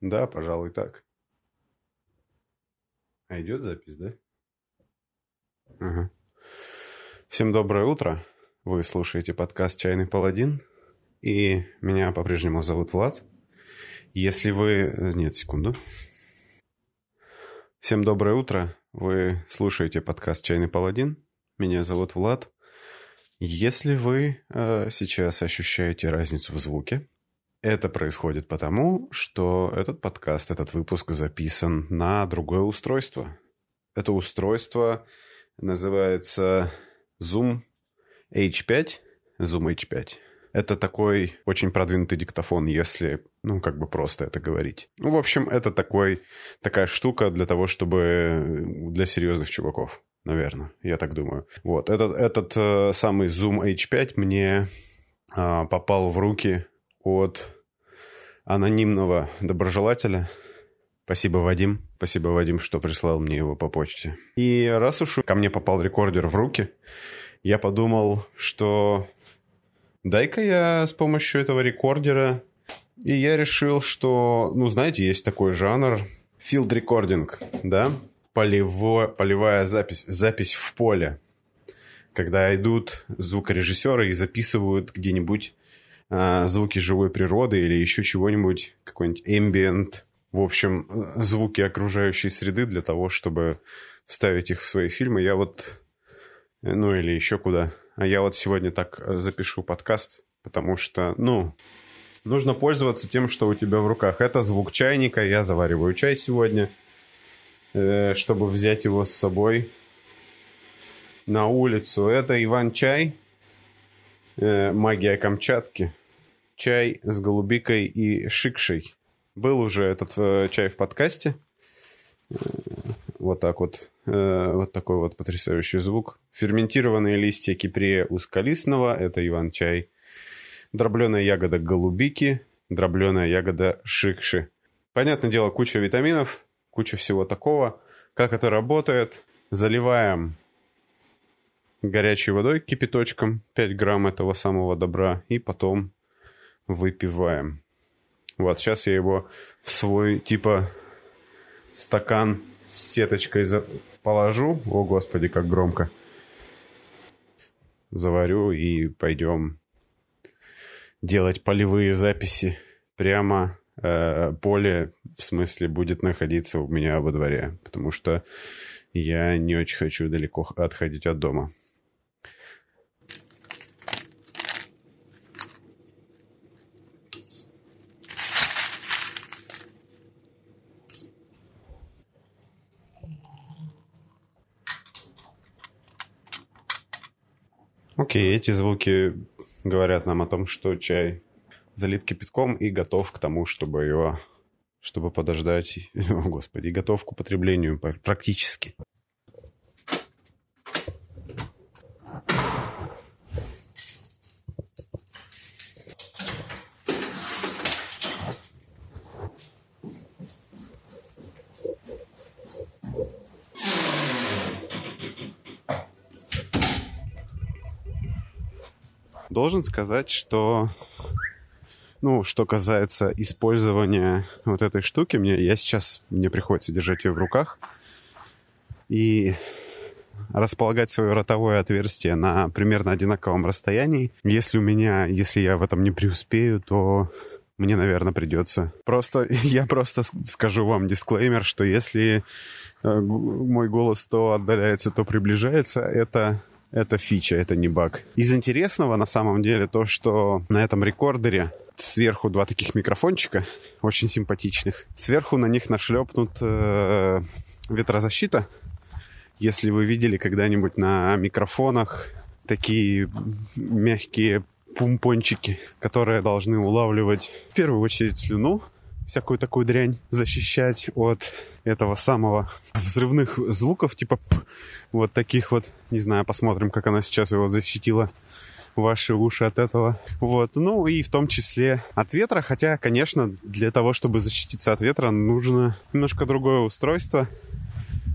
Да, пожалуй, так. А идет запись, да? Ага. Всем доброе утро. Вы слушаете подкаст «Чайный паладин». И меня по-прежнему зовут Влад. Если вы... Нет, секунду. Всем доброе утро. Вы слушаете подкаст «Чайный паладин». Меня зовут Влад. Если вы э, сейчас ощущаете разницу в звуке, это происходит потому, что этот подкаст, этот выпуск записан на другое устройство. Это устройство называется Zoom H5. Zoom H5. Это такой очень продвинутый диктофон, если, ну, как бы просто это говорить. Ну, в общем, это такой, такая штука для того, чтобы... для серьезных чуваков, наверное, я так думаю. Вот, этот, этот э, самый Zoom H5 мне э, попал в руки от анонимного доброжелателя. Спасибо, Вадим. Спасибо, Вадим, что прислал мне его по почте. И раз уж ко мне попал рекордер в руки, я подумал, что дай-ка я с помощью этого рекордера... И я решил, что, ну, знаете, есть такой жанр field recording, да? Полево, полевая запись, запись в поле. Когда идут звукорежиссеры и записывают где-нибудь а, звуки живой природы или еще чего-нибудь, какой-нибудь ambient, в общем, звуки окружающей среды для того, чтобы вставить их в свои фильмы. Я вот, ну или еще куда. А я вот сегодня так запишу подкаст, потому что, ну, нужно пользоваться тем, что у тебя в руках. Это звук чайника, я завариваю чай сегодня, э, чтобы взять его с собой на улицу. Это Иван-чай, э, магия Камчатки, чай с голубикой и шикшей. Был уже этот э, чай в подкасте. Э, вот так вот. Э, вот такой вот потрясающий звук. Ферментированные листья кипрея узколистного. Это Иван-чай. Дробленая ягода голубики. Дробленая ягода шикши. Понятное дело, куча витаминов, куча всего такого. Как это работает? Заливаем горячей водой, кипяточком, 5 грамм этого самого добра, и потом выпиваем. Вот, сейчас я его в свой, типа, стакан с сеточкой положу. О, господи, как громко. Заварю и пойдем делать полевые записи. Прямо э, поле, в смысле, будет находиться у меня во дворе. Потому что я не очень хочу далеко отходить от дома. Окей, эти звуки говорят нам о том, что чай залит кипятком и готов к тому, чтобы его, чтобы подождать, о господи, готов к употреблению практически. Должен сказать, что ну, что касается использования вот этой штуки, мне, я сейчас, мне приходится держать ее в руках и располагать свое ротовое отверстие на примерно одинаковом расстоянии. Если у меня, если я в этом не преуспею, то мне, наверное, придется. Просто, я просто скажу вам дисклеймер, что если э, мой голос то отдаляется, то приближается, это это фича, это не баг. Из интересного на самом деле то, что на этом рекордере сверху два таких микрофончика, очень симпатичных. Сверху на них нашлепнут э, ветрозащита. Если вы видели когда-нибудь на микрофонах такие мягкие пумпончики, которые должны улавливать в первую очередь слюну, всякую такую дрянь защищать от этого самого взрывных звуков, типа вот таких вот. Не знаю, посмотрим, как она сейчас его защитила ваши уши от этого. Вот. Ну и в том числе от ветра, хотя, конечно, для того, чтобы защититься от ветра, нужно немножко другое устройство.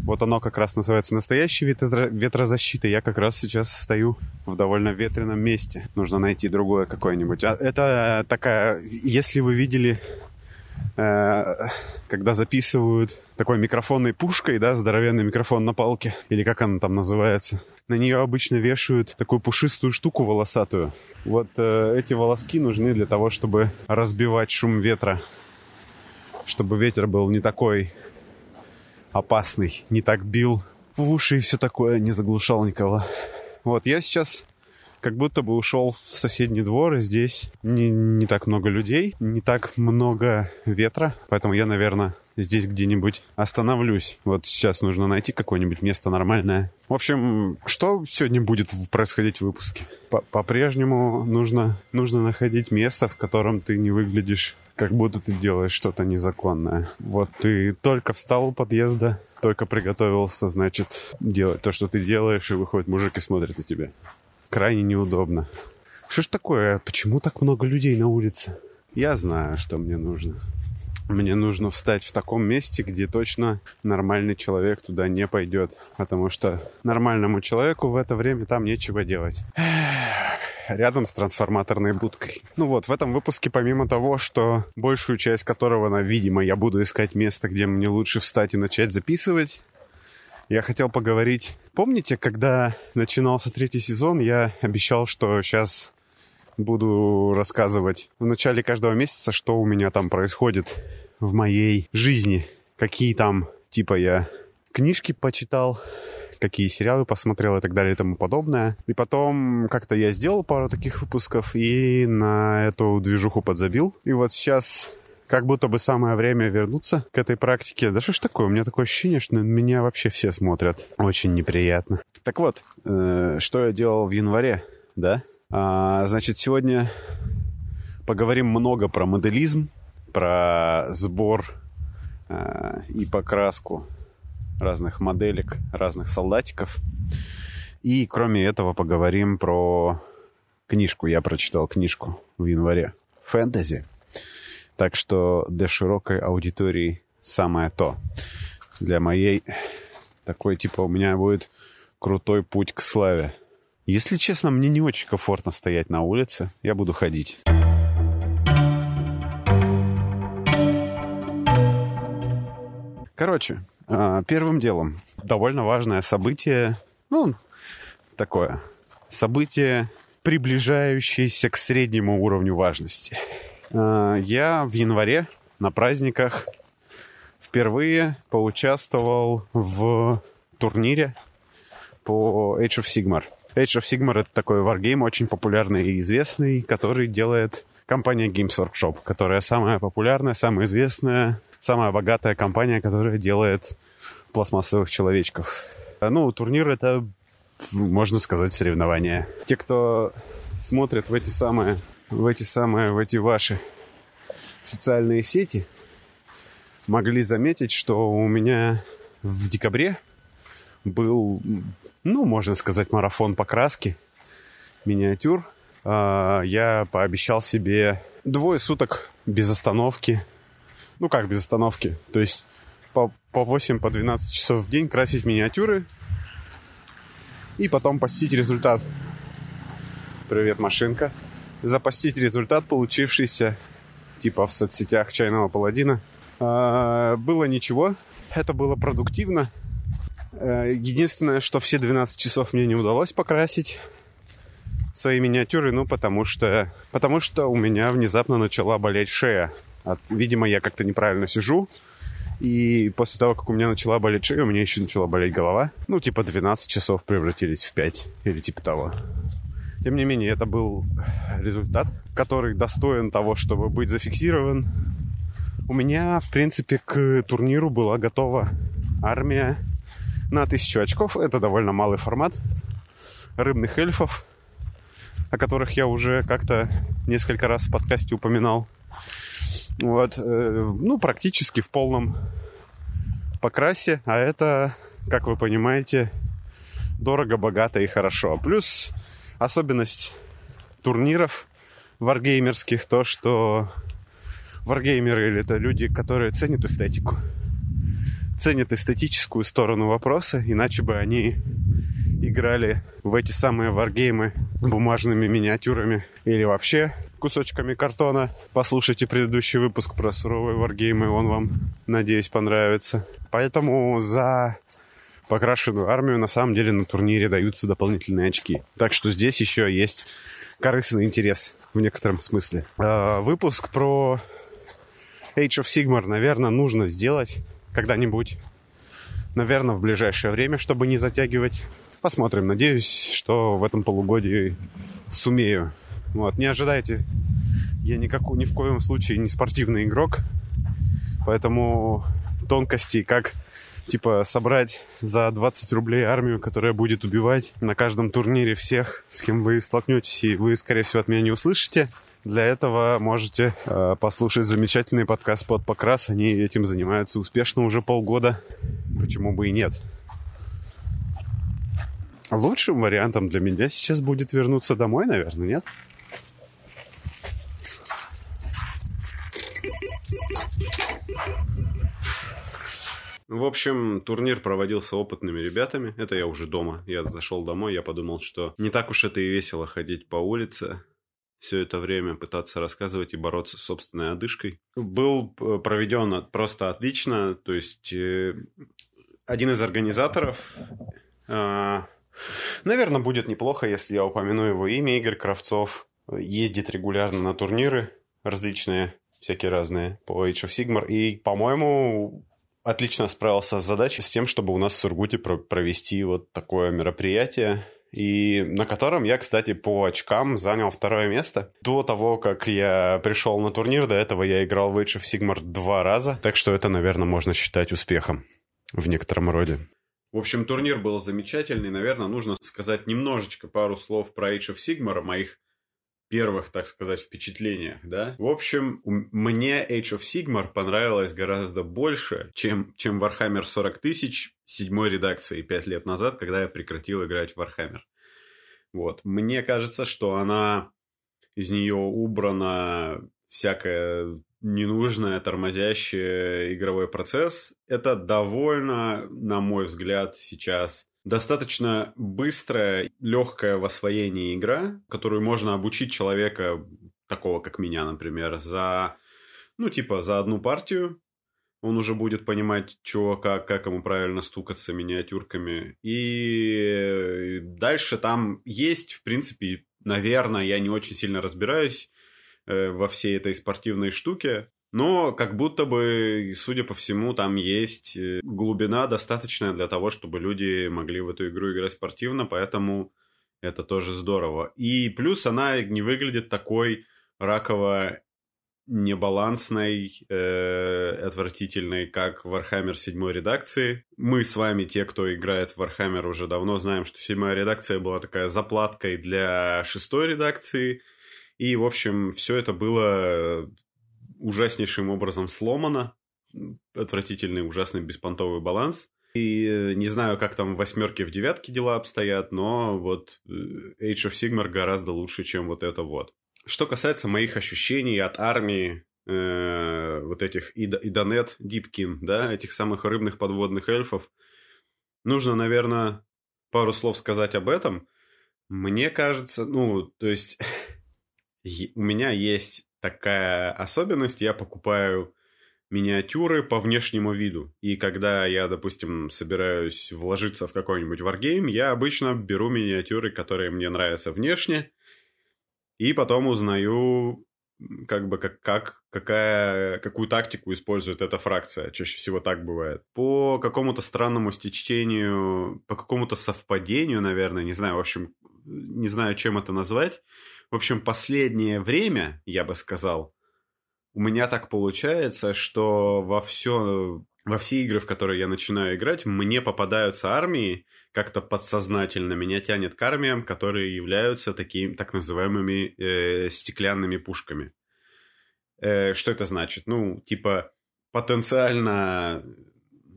Вот оно как раз называется настоящий ветро ветрозащита. Я как раз сейчас стою в довольно ветреном месте. Нужно найти другое какое-нибудь. А это такая... Если вы видели э, когда записывают такой микрофонной пушкой, да, здоровенный микрофон на палке, или как она там называется, на нее обычно вешают такую пушистую штуку волосатую. Вот э, эти волоски нужны для того, чтобы разбивать шум ветра, чтобы ветер был не такой опасный, не так бил в уши и все такое, не заглушал никого. Вот, я сейчас как будто бы ушел в соседний двор, и здесь не, не так много людей, не так много ветра, поэтому я, наверное, здесь где-нибудь остановлюсь. Вот сейчас нужно найти какое-нибудь место нормальное. В общем, что сегодня будет происходить в выпуске? По-прежнему нужно, нужно находить место, в котором ты не выглядишь как будто ты делаешь что-то незаконное. Вот ты только встал у подъезда, только приготовился, значит, делать то, что ты делаешь, и выходит мужик и смотрит на тебя. Крайне неудобно. Что ж такое? Почему так много людей на улице? Я знаю, что мне нужно. Мне нужно встать в таком месте, где точно нормальный человек туда не пойдет. Потому что нормальному человеку в это время там нечего делать. Рядом с трансформаторной будкой. Ну вот, в этом выпуске, помимо того, что большую часть которого, видимо, я буду искать место, где мне лучше встать и начать записывать, я хотел поговорить. Помните, когда начинался третий сезон, я обещал, что сейчас буду рассказывать в начале каждого месяца, что у меня там происходит в моей жизни. Какие там, типа, я книжки почитал, какие сериалы посмотрел и так далее и тому подобное. И потом как-то я сделал пару таких выпусков и на эту движуху подзабил. И вот сейчас как будто бы самое время вернуться к этой практике. Да что ж такое? У меня такое ощущение, что на меня вообще все смотрят. Очень неприятно. Так вот, э, что я делал в январе, да? А, значит, сегодня поговорим много про моделизм, про сбор э, и покраску разных моделек, разных солдатиков. И кроме этого поговорим про книжку. Я прочитал книжку в январе. Фэнтези. Так что для широкой аудитории самое то. Для моей такой, типа, у меня будет крутой путь к славе. Если честно, мне не очень комфортно стоять на улице. Я буду ходить. Короче, а, первым делом довольно важное событие, ну, такое, событие, приближающееся к среднему уровню важности. А, я в январе на праздниках впервые поучаствовал в турнире по Age of Sigmar. Age of Sigmar — это такой варгейм, очень популярный и известный, который делает компания Games Workshop, которая самая популярная, самая известная, самая богатая компания, которая делает пластмассовых человечков. Ну, турнир — это, можно сказать, соревнование. Те, кто смотрит в эти самые, в эти самые, в эти ваши социальные сети, могли заметить, что у меня в декабре был, ну, можно сказать, марафон покраски, миниатюр. А, я пообещал себе двое суток без остановки. Ну, как без остановки? То есть по, по 8, по 12 часов в день красить миниатюры и потом постить результат. Привет, машинка. Запостить результат, получившийся типа в соцсетях чайного паладина. А, было ничего, это было продуктивно. Э, единственное, что все 12 часов мне не удалось покрасить свои миниатюры, ну, потому что, потому что у меня внезапно начала болеть шея. От, видимо, я как-то неправильно сижу, и после того, как у меня начала болеть шея, у меня еще начала болеть голова. Ну, типа 12 часов превратились в 5 или типа того. Тем не менее, это был результат, который достоин того, чтобы быть зафиксирован. У меня, в принципе, к турниру была готова армия на 1000 очков. Это довольно малый формат рыбных эльфов, о которых я уже как-то несколько раз в подкасте упоминал. Вот, э, ну, практически в полном покрасе, а это, как вы понимаете, дорого, богато и хорошо. Плюс особенность турниров варгеймерских то, что варгеймеры это люди, которые ценят эстетику ценят эстетическую сторону вопроса, иначе бы они играли в эти самые варгеймы бумажными миниатюрами или вообще кусочками картона. Послушайте предыдущий выпуск про суровые варгеймы, он вам, надеюсь, понравится. Поэтому за покрашенную армию на самом деле на турнире даются дополнительные очки. Так что здесь еще есть корыстный интерес в некотором смысле. А, выпуск про Age of Sigmar, наверное, нужно сделать когда-нибудь. Наверное, в ближайшее время, чтобы не затягивать. Посмотрим. Надеюсь, что в этом полугодии сумею. Вот. Не ожидайте. Я никакой, ни в коем случае не спортивный игрок. Поэтому тонкости, как типа собрать за 20 рублей армию, которая будет убивать на каждом турнире всех, с кем вы столкнетесь, и вы, скорее всего, от меня не услышите. Для этого можете э, послушать замечательный подкаст под покрас. Они этим занимаются успешно уже полгода. Почему бы и нет? Лучшим вариантом для меня сейчас будет вернуться домой, наверное, нет? В общем, турнир проводился опытными ребятами. Это я уже дома. Я зашел домой, я подумал, что не так уж это и весело ходить по улице все это время пытаться рассказывать и бороться с собственной одышкой. Был э, проведен просто отлично. То есть э, один из организаторов, э, наверное, будет неплохо, если я упомяну его имя, Игорь Кравцов, ездит регулярно на турниры различные, всякие разные по Age of Sigmar. И, по-моему, отлично справился с задачей, с тем, чтобы у нас в Сургуте провести вот такое мероприятие, и на котором я, кстати, по очкам занял второе место. До того, как я пришел на турнир, до этого я играл в Age of Sigmar два раза, так что это, наверное, можно считать успехом в некотором роде. В общем, турнир был замечательный. Наверное, нужно сказать немножечко пару слов про Age of Sigmar, моих первых, так сказать, впечатлениях, да. В общем, мне Age of Sigmar понравилось гораздо больше, чем, чем Warhammer 40 тысяч седьмой редакции пять лет назад, когда я прекратил играть в Warhammer. Вот. Мне кажется, что она из нее убрана всякое ненужное, тормозящее игровой процесс. Это довольно, на мой взгляд, сейчас достаточно быстрая, легкая в освоении игра, которую можно обучить человека, такого как меня, например, за, ну, типа, за одну партию. Он уже будет понимать, что, как, как ему правильно стукаться миниатюрками. И дальше там есть, в принципе, наверное, я не очень сильно разбираюсь э, во всей этой спортивной штуке. Но как будто бы, судя по всему, там есть э, глубина достаточная для того, чтобы люди могли в эту игру играть спортивно, поэтому это тоже здорово. И плюс она не выглядит такой раково небалансной, э, отвратительной, как Warhammer 7 редакции. Мы с вами, те, кто играет в Warhammer уже давно, знаем, что седьмая редакция была такая заплаткой для шестой редакции. И, в общем, все это было ужаснейшим образом сломано. Отвратительный, ужасный беспонтовый баланс. И э, не знаю, как там в восьмерке, в девятке дела обстоят, но вот э, Age of Sigmar гораздо лучше, чем вот это вот. Что касается моих ощущений от армии, э, вот этих Идонет, Дипкин, да, этих самых рыбных подводных эльфов, нужно, наверное, пару слов сказать об этом. Мне кажется, ну, то есть у меня есть такая особенность. Я покупаю миниатюры по внешнему виду. И когда я, допустим, собираюсь вложиться в какой-нибудь варгейм, я обычно беру миниатюры, которые мне нравятся внешне, и потом узнаю, как бы, как, как, какая, какую тактику использует эта фракция. Чаще всего так бывает. По какому-то странному стечению, по какому-то совпадению, наверное, не знаю, в общем, не знаю, чем это назвать, в общем, последнее время, я бы сказал, у меня так получается, что во все, во все игры, в которые я начинаю играть, мне попадаются армии, как-то подсознательно меня тянет к армиям, которые являются такими так называемыми э, стеклянными пушками. Э, что это значит? Ну, типа, потенциально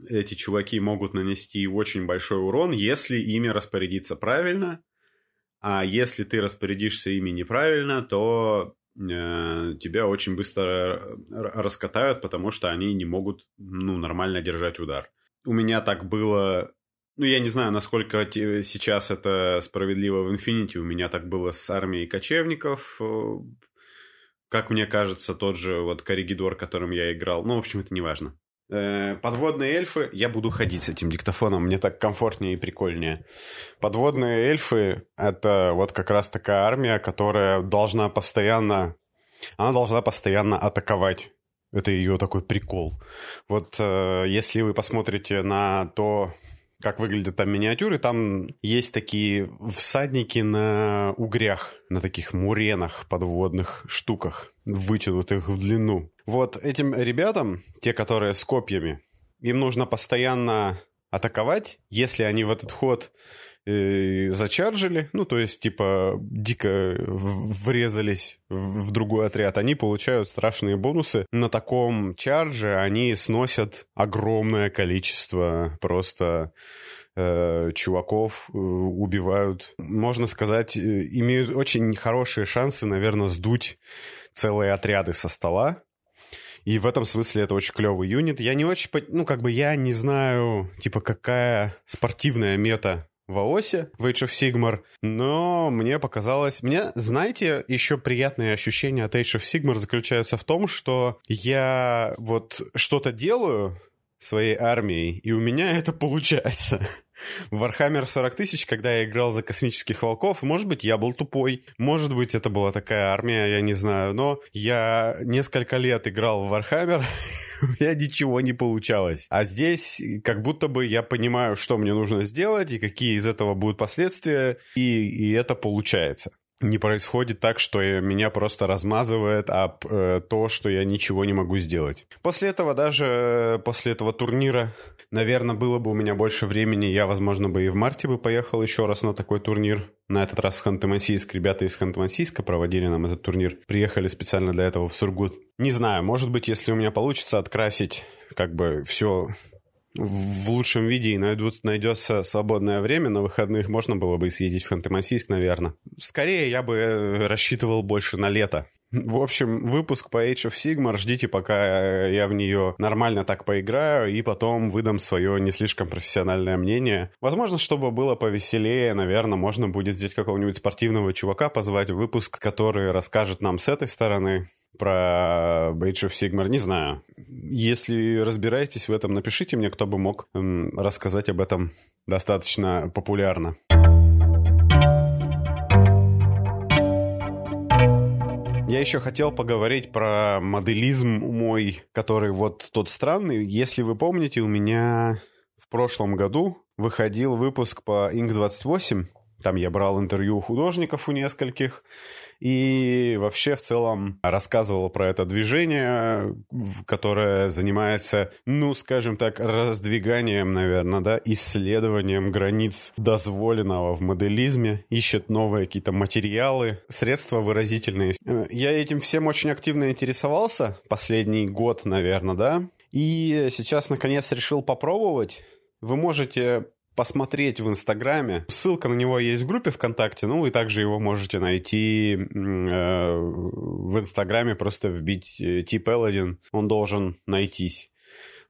эти чуваки могут нанести очень большой урон, если ими распорядиться правильно – а если ты распорядишься ими неправильно, то э, тебя очень быстро раскатают, потому что они не могут ну, нормально держать удар. У меня так было... Ну, я не знаю, насколько сейчас это справедливо в Infinity. У меня так было с армией кочевников. как мне кажется, тот же вот корригидор, которым я играл. Ну, в общем, это не важно. Э, подводные эльфы, я буду ходить с этим диктофоном, мне так комфортнее и прикольнее. Подводные эльфы — это вот как раз такая армия, которая должна постоянно... Она должна постоянно атаковать. Это ее такой прикол. Вот э, если вы посмотрите на то, как выглядят там миниатюры. Там есть такие всадники на угрях, на таких муренах, подводных штуках, вытянутых в длину. Вот этим ребятам, те, которые с копьями, им нужно постоянно атаковать, если они в этот ход зачаржили, ну, то есть, типа, дико врезались в, в другой отряд, они получают страшные бонусы. На таком чарже они сносят огромное количество просто э, чуваков, э, убивают. Можно сказать, э, имеют очень хорошие шансы, наверное, сдуть целые отряды со стола. И в этом смысле это очень клевый юнит. Я не очень, ну, как бы я не знаю, типа, какая спортивная мета в АОСе, в Age of Sigmar, но мне показалось... Мне, знаете, еще приятные ощущения от Age of Sigmar заключаются в том, что я вот что-то делаю, своей армией, и у меня это получается. В Warhammer 40 тысяч, когда я играл за космических волков, может быть, я был тупой, может быть, это была такая армия, я не знаю, но я несколько лет играл в Warhammer, у меня ничего не получалось. А здесь как будто бы я понимаю, что мне нужно сделать и какие из этого будут последствия, и, и это получается не происходит так, что меня просто размазывает об э, то, что я ничего не могу сделать. После этого даже, э, после этого турнира, наверное, было бы у меня больше времени, я, возможно, бы и в марте бы поехал еще раз на такой турнир. На этот раз в Ханты-Мансийск. Ребята из Ханты-Мансийска проводили нам этот турнир. Приехали специально для этого в Сургут. Не знаю, может быть, если у меня получится открасить как бы все в лучшем виде и найдут, найдется свободное время на выходных, можно было бы съездить в Ханты-Мансийск, наверное. Скорее, я бы э, рассчитывал больше на лето. В общем, выпуск по Age of Sigmar ждите, пока я в нее нормально так поиграю, и потом выдам свое не слишком профессиональное мнение. Возможно, чтобы было повеселее, наверное, можно будет взять какого-нибудь спортивного чувака, позвать в выпуск, который расскажет нам с этой стороны про Age of Sigmar, не знаю. Если разбираетесь в этом, напишите мне, кто бы мог рассказать об этом достаточно популярно. Я еще хотел поговорить про моделизм мой, который вот тот странный. Если вы помните, у меня в прошлом году выходил выпуск по Ink 28 там я брал интервью у художников у нескольких и вообще в целом рассказывал про это движение, которое занимается, ну, скажем так, раздвиганием, наверное, да, исследованием границ дозволенного в моделизме, ищет новые какие-то материалы, средства выразительные. Я этим всем очень активно интересовался последний год, наверное, да, и сейчас, наконец, решил попробовать. Вы можете посмотреть в Инстаграме. Ссылка на него есть в группе ВКонтакте, ну, вы также его можете найти э, в Инстаграме, просто вбить э, тип Элладин, он должен найтись.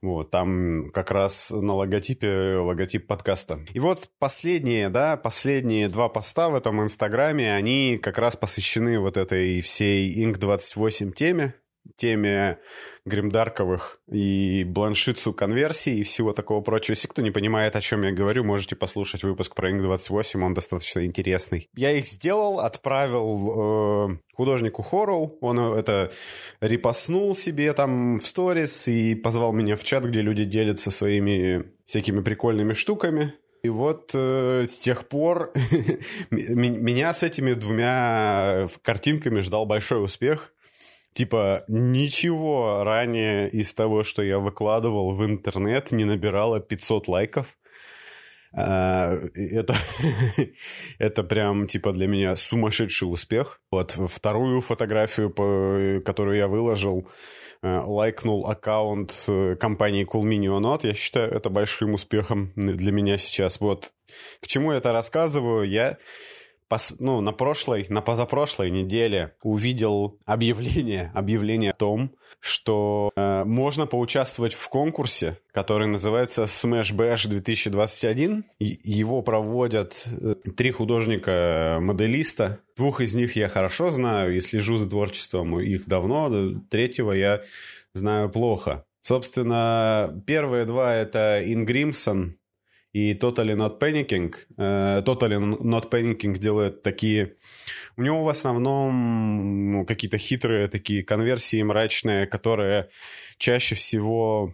Вот, там как раз на логотипе логотип подкаста. И вот последние, да, последние два поста в этом Инстаграме, они как раз посвящены вот этой всей Inc. 28 теме теме гримдарковых и бланшицу конверсий и всего такого прочего. Если кто не понимает, о чем я говорю, можете послушать выпуск про Ink28, он достаточно интересный. Я их сделал, отправил э, художнику Хорроу, он это репостнул себе там в сторис и позвал меня в чат, где люди делятся своими всякими прикольными штуками. И вот э, с тех пор меня с этими двумя картинками ждал большой успех. Типа, ничего ранее из того, что я выкладывал в интернет, не набирало 500 лайков. А, это, это прям, типа, для меня сумасшедший успех. Вот вторую фотографию, которую я выложил, э, лайкнул аккаунт э, компании Cool Mini Not. Я считаю это большим успехом для меня сейчас. Вот к чему я это рассказываю? Я пос, ну, на прошлой, на позапрошлой неделе увидел объявление, объявление о том, что э, можно поучаствовать в конкурсе, который называется Smash Bash 2021. И его проводят э, три художника-моделиста. Двух из них я хорошо знаю и слежу за творчеством их давно. Третьего я знаю плохо. Собственно, первые два это Ингримсон и Totally Not Panicking. Uh, totally Not Panicking делает такие... У него в основном ну, какие-то хитрые такие конверсии мрачные, которые чаще всего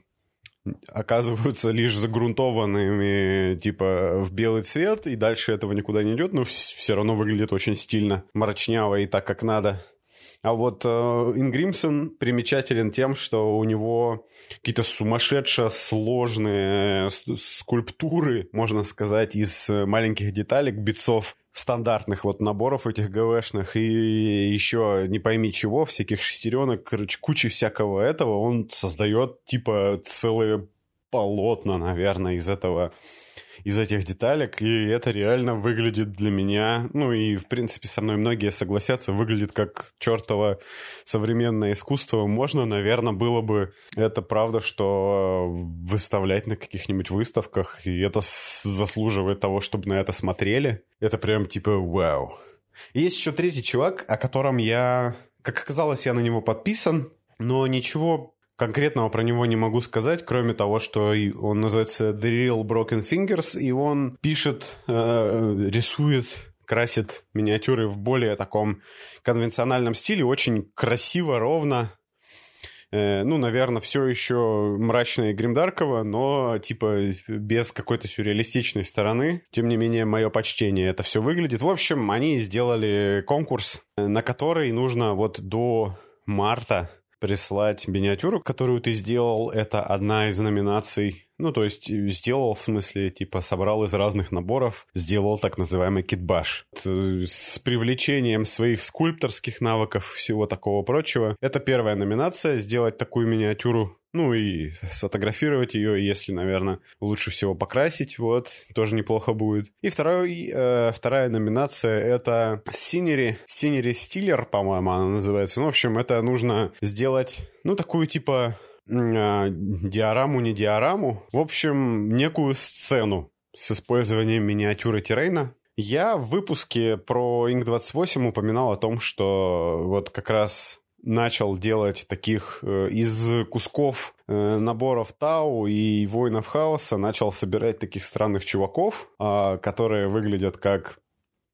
оказываются лишь загрунтованными типа в белый цвет, и дальше этого никуда не идет, но все равно выглядит очень стильно, мрачняво и так, как надо. А вот э, Ингримсон примечателен тем, что у него какие-то сумасшедшие сложные э, скульптуры, можно сказать, из маленьких деталек, битцов стандартных вот наборов этих ГВшных. И еще не пойми чего, всяких шестеренок, короче, кучи всякого этого, он создает типа целые полотна, наверное, из этого из этих деталек, и это реально выглядит для меня, ну и, в принципе, со мной многие согласятся, выглядит как чертово современное искусство. Можно, наверное, было бы это правда, что выставлять на каких-нибудь выставках, и это заслуживает того, чтобы на это смотрели. Это прям типа вау. И есть еще третий чувак, о котором я... Как оказалось, я на него подписан, но ничего конкретного про него не могу сказать, кроме того, что он называется The Real Broken Fingers, и он пишет, э, рисует красит миниатюры в более таком конвенциональном стиле, очень красиво, ровно. Э, ну, наверное, все еще мрачно и гримдарково, но типа без какой-то сюрреалистичной стороны. Тем не менее, мое почтение это все выглядит. В общем, они сделали конкурс, э, на который нужно вот до марта прислать миниатюру, которую ты сделал. Это одна из номинаций. Ну, то есть сделал, в смысле, типа собрал из разных наборов, сделал так называемый китбаш. С привлечением своих скульпторских навыков, всего такого прочего. Это первая номинация. Сделать такую миниатюру ну и сфотографировать ее, если, наверное, лучше всего покрасить, вот, тоже неплохо будет. И второй, э, вторая номинация — это Синери, Синери Стиллер, по-моему, она называется. Ну, в общем, это нужно сделать, ну, такую типа э, диораму, не диораму. В общем, некую сцену с использованием миниатюры Террейна. Я в выпуске про Ink 28 упоминал о том, что вот как раз начал делать таких э, из кусков э, наборов Тау и Воинов Хаоса, начал собирать таких странных чуваков, э, которые выглядят как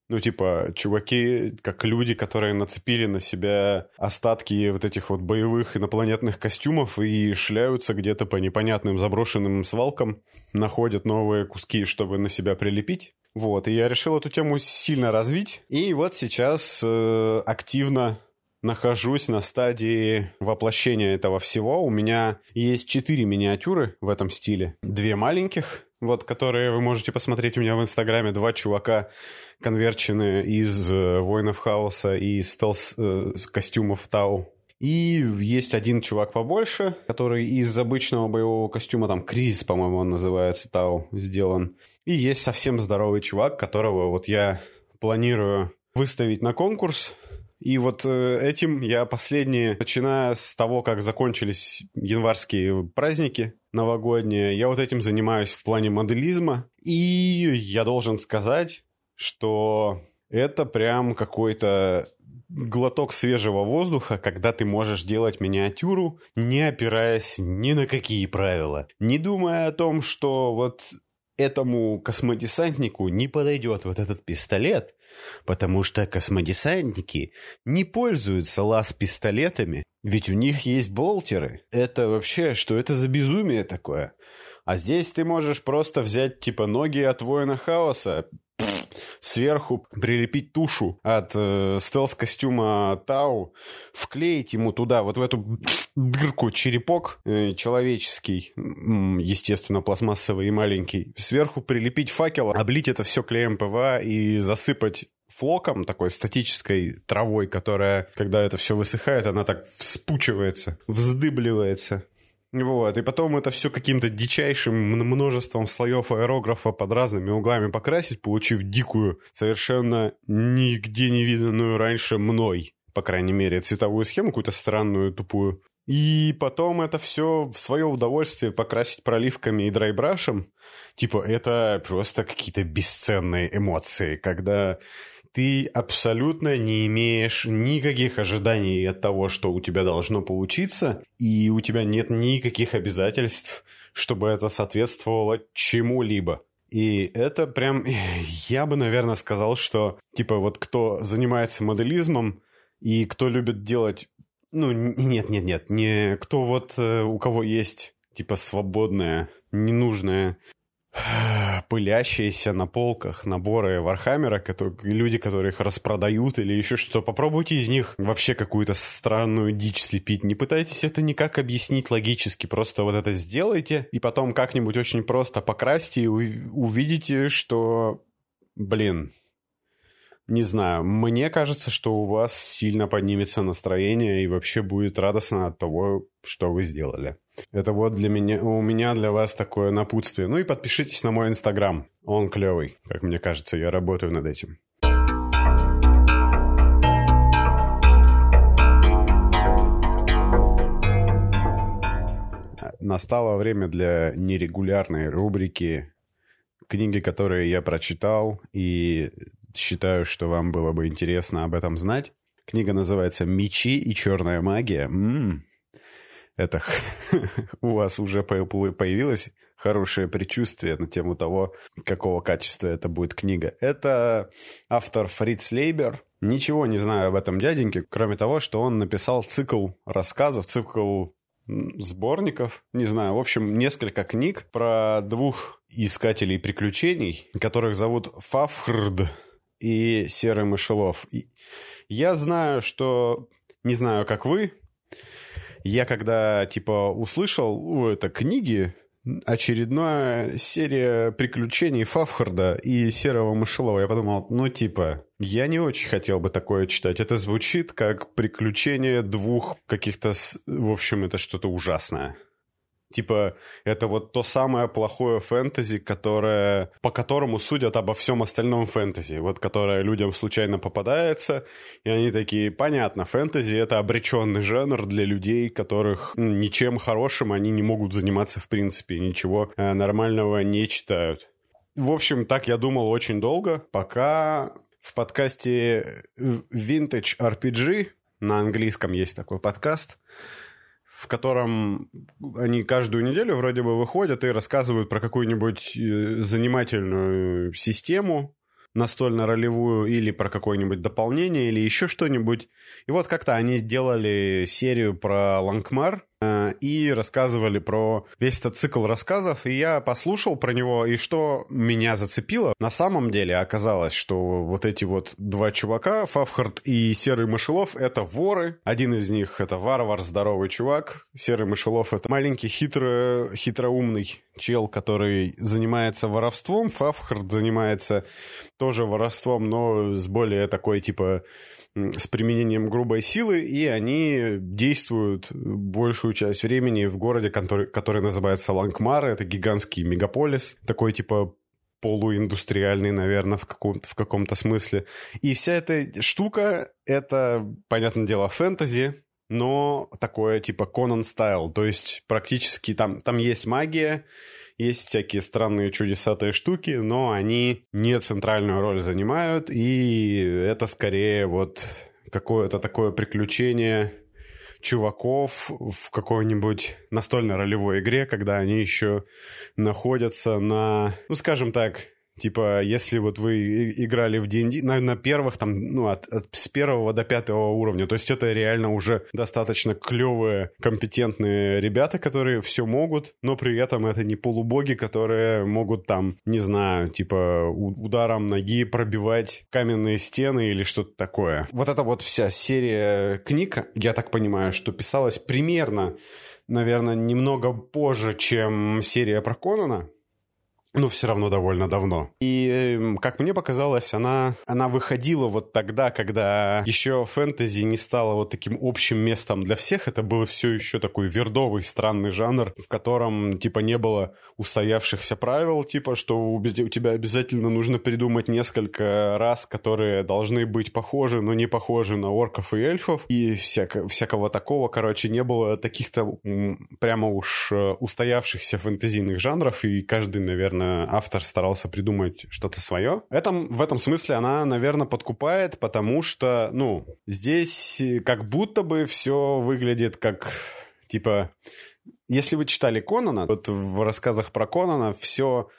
ну, типа, чуваки, как люди, которые нацепили на себя остатки вот этих вот боевых инопланетных костюмов и шляются где-то по непонятным заброшенным свалкам, находят новые куски, чтобы на себя прилепить. Вот, и я решил эту тему сильно развить. И вот сейчас э, активно нахожусь на стадии воплощения этого всего. У меня есть четыре миниатюры в этом стиле. Две маленьких, вот, которые вы можете посмотреть у меня в Инстаграме. Два чувака конверчены из э, Воинов Хаоса и стелс-костюмов э, Тау. И есть один чувак побольше, который из обычного боевого костюма, там, Кризис, по-моему, он называется, Тау, сделан. И есть совсем здоровый чувак, которого вот я планирую выставить на конкурс и вот э, этим я последние, начиная с того, как закончились январские праздники новогодние, я вот этим занимаюсь в плане моделизма. И я должен сказать, что это прям какой-то глоток свежего воздуха, когда ты можешь делать миниатюру, не опираясь ни на какие правила, не думая о том, что вот этому космодесантнику не подойдет вот этот пистолет, потому что космодесантники не пользуются лаз-пистолетами, ведь у них есть болтеры. Это вообще, что это за безумие такое? А здесь ты можешь просто взять типа ноги от воина хаоса, сверху прилепить тушу от э, стелс-костюма Тау, вклеить ему туда, вот в эту дырку черепок э, человеческий, естественно, пластмассовый и маленький, сверху прилепить факел, облить это все клеем ПВА и засыпать флоком, такой статической травой, которая, когда это все высыхает, она так вспучивается, вздыбливается. Вот, и потом это все каким-то дичайшим множеством слоев аэрографа под разными углами покрасить, получив дикую, совершенно нигде не виданную раньше мной, по крайней мере, цветовую схему, какую-то странную, тупую. И потом это все в свое удовольствие покрасить проливками и драйбрашем. Типа, это просто какие-то бесценные эмоции, когда ты абсолютно не имеешь никаких ожиданий от того, что у тебя должно получиться, и у тебя нет никаких обязательств, чтобы это соответствовало чему-либо. И это прям, я бы, наверное, сказал, что, типа, вот кто занимается моделизмом и кто любит делать, ну, нет-нет-нет, не кто вот, э, у кого есть, типа, свободное, ненужное пылящиеся на полках наборы Вархаммера, которые, люди, которые их распродают или еще что-то. Попробуйте из них вообще какую-то странную дичь слепить. Не пытайтесь это никак объяснить логически. Просто вот это сделайте, и потом как-нибудь очень просто покрасьте и увидите, что, блин, не знаю, мне кажется, что у вас сильно поднимется настроение и вообще будет радостно от того, что вы сделали. Это вот для меня, у меня для вас такое напутствие. Ну и подпишитесь на мой инстаграм. Он клевый, как мне кажется, я работаю над этим. Настало время для нерегулярной рубрики книги, которые я прочитал и считаю, что вам было бы интересно об этом знать. Книга называется «Мечи и черная магия». М-м, это у вас уже появилось хорошее предчувствие на тему того, какого качества это будет книга. Это автор Фриц Лейбер. Ничего не знаю об этом дяденьке, кроме того, что он написал цикл рассказов, цикл сборников, не знаю, в общем, несколько книг про двух искателей приключений, которых зовут Фафхрд и Серый Мышелов. И я знаю, что... Не знаю, как вы. Я когда, типа, услышал, о, это книги, очередная серия приключений Фавхарда и Серого Мышелова. Я подумал, ну, типа, я не очень хотел бы такое читать. Это звучит как приключение двух каких-то... В общем, это что-то ужасное. Типа, это вот то самое плохое фэнтези, которое, по которому судят обо всем остальном фэнтези. Вот которое людям случайно попадается, и они такие, понятно, фэнтези — это обреченный жанр для людей, которых ничем хорошим они не могут заниматься в принципе, ничего э, нормального не читают. В общем, так я думал очень долго, пока в подкасте Vintage RPG, на английском есть такой подкаст, в котором они каждую неделю вроде бы выходят и рассказывают про какую-нибудь э, занимательную систему настольно-ролевую или про какое-нибудь дополнение или еще что-нибудь. И вот как-то они сделали серию про Лангмар, и рассказывали про весь этот цикл рассказов, и я послушал про него, и что меня зацепило, на самом деле оказалось, что вот эти вот два чувака, Фавхард и Серый Мышелов, это воры. Один из них это варвар, здоровый чувак. Серый Мышелов это маленький хитро, хитроумный чел, который занимается воровством. Фавхард занимается тоже воровством, но с более такой типа с применением грубой силы, и они действуют большую часть времени в городе, который, который называется Лангмар. Это гигантский мегаполис, такой типа полуиндустриальный, наверное, в, каком в каком-то смысле. И вся эта штука — это, понятное дело, фэнтези, но такое типа Конан стайл, то есть практически там, там есть магия, есть всякие странные чудесатые штуки, но они не центральную роль занимают, и это скорее вот какое-то такое приключение чуваков в какой-нибудь настольной ролевой игре, когда они еще находятся на, ну, скажем так, Типа, если вот вы играли в D&D на, на первых, там, ну, от, от, с первого до пятого уровня, то есть это реально уже достаточно клевые, компетентные ребята, которые все могут, но при этом это не полубоги, которые могут там, не знаю, типа ударом ноги пробивать каменные стены или что-то такое. Вот эта вот вся серия книг, я так понимаю, что писалась примерно, наверное, немного позже, чем серия про Конана, но все равно довольно давно. И, эм, как мне показалось, она, она выходила вот тогда, когда еще фэнтези не стало вот таким общим местом для всех. Это было все еще такой вердовый, странный жанр, в котором, типа, не было устоявшихся правил, типа, что у, у тебя обязательно нужно придумать несколько раз, которые должны быть похожи, но не похожи на орков и эльфов. И всяко, всякого такого, короче, не было таких-то прямо уж э, устоявшихся фэнтезийных жанров, и каждый, наверное, автор старался придумать что-то свое. Это, в этом смысле она, наверное, подкупает, потому что, ну, здесь как будто бы все выглядит как, типа, если вы читали Конана, вот в рассказах про Конана все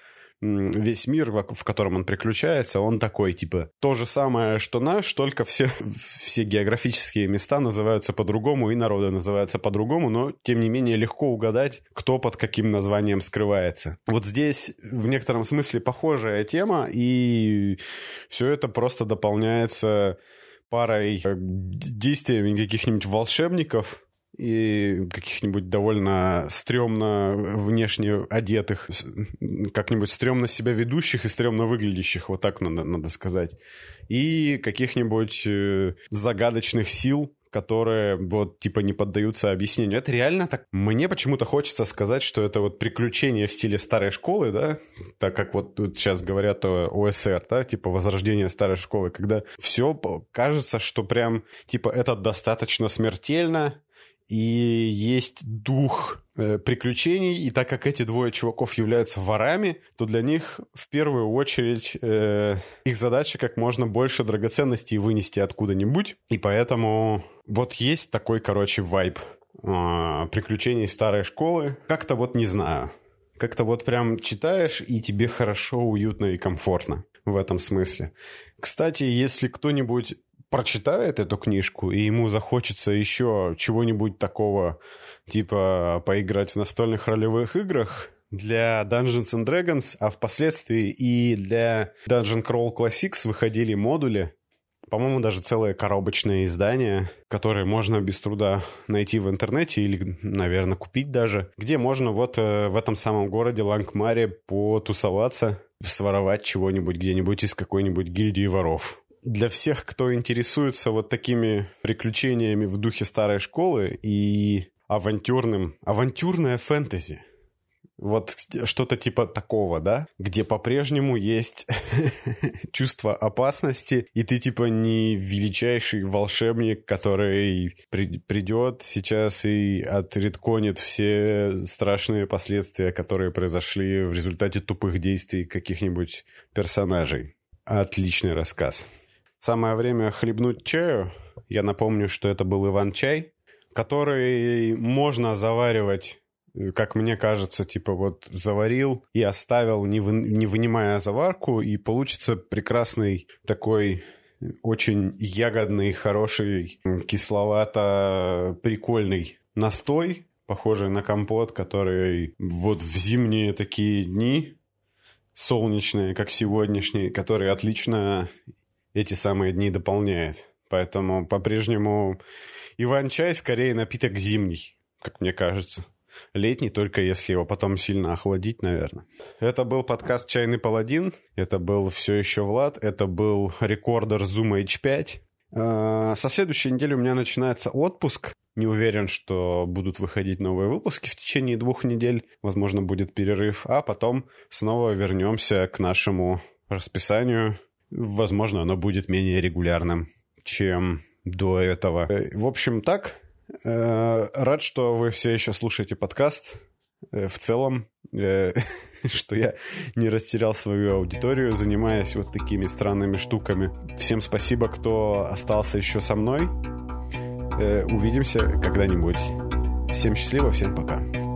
весь мир, в котором он приключается, он такой, типа, то же самое, что наш, только все, все географические места называются по-другому, и народы называются по-другому, но, тем не менее, легко угадать, кто под каким названием скрывается. Вот здесь в некотором смысле похожая тема, и все это просто дополняется парой э, действиями каких-нибудь волшебников, и каких-нибудь довольно стрёмно внешне одетых, как-нибудь стрёмно себя ведущих и стрёмно выглядящих, вот так надо, надо сказать. И каких-нибудь э, загадочных сил, которые вот типа не поддаются объяснению. Это реально так. Мне почему-то хочется сказать, что это вот приключение в стиле старой школы, да, так как вот тут сейчас говорят о ОСР, да, типа возрождение старой школы, когда все кажется, что прям типа это достаточно смертельно, и есть дух э, приключений, и так как эти двое чуваков являются ворами, то для них в первую очередь э, их задача как можно больше драгоценностей вынести откуда-нибудь, и поэтому вот есть такой, короче, вайб э, приключений старой школы. Как-то вот не знаю. Как-то вот прям читаешь, и тебе хорошо, уютно и комфортно в этом смысле. Кстати, если кто-нибудь прочитает эту книжку, и ему захочется еще чего-нибудь такого, типа поиграть в настольных ролевых играх, для Dungeons and Dragons, а впоследствии и для Dungeon Crawl Classics выходили модули, по-моему, даже целое коробочное издание, которое можно без труда найти в интернете или, наверное, купить даже, где можно вот э, в этом самом городе Лангмаре потусоваться, своровать чего-нибудь где-нибудь из какой-нибудь гильдии воров для всех, кто интересуется вот такими приключениями в духе старой школы и авантюрным, авантюрное фэнтези. Вот что-то типа такого, да? Где по-прежнему есть чувство опасности, и ты типа не величайший волшебник, который при придет сейчас и отредконит все страшные последствия, которые произошли в результате тупых действий каких-нибудь персонажей. Отличный рассказ. Самое время хлебнуть чаю. Я напомню, что это был Иван-чай, который можно заваривать как мне кажется, типа вот заварил и оставил, не, вы, не вынимая заварку, и получится прекрасный такой очень ягодный, хороший, кисловато-прикольный настой, похожий на компот, который вот в зимние такие дни солнечные, как сегодняшние, который отлично эти самые дни дополняет. Поэтому по-прежнему Иван-чай скорее напиток зимний, как мне кажется. Летний, только если его потом сильно охладить, наверное. Это был подкаст «Чайный паладин». Это был все еще Влад. Это был рекордер Zoom H5. А, со следующей недели у меня начинается отпуск. Не уверен, что будут выходить новые выпуски в течение двух недель. Возможно, будет перерыв. А потом снова вернемся к нашему расписанию Возможно, оно будет менее регулярным, чем до этого. Э, в общем, так. Э, рад, что вы все еще слушаете подкаст. Э, в целом, что я не растерял свою аудиторию, занимаясь вот такими странными штуками. Всем спасибо, кто остался еще со мной. Увидимся когда-нибудь. Всем счастливо, всем пока.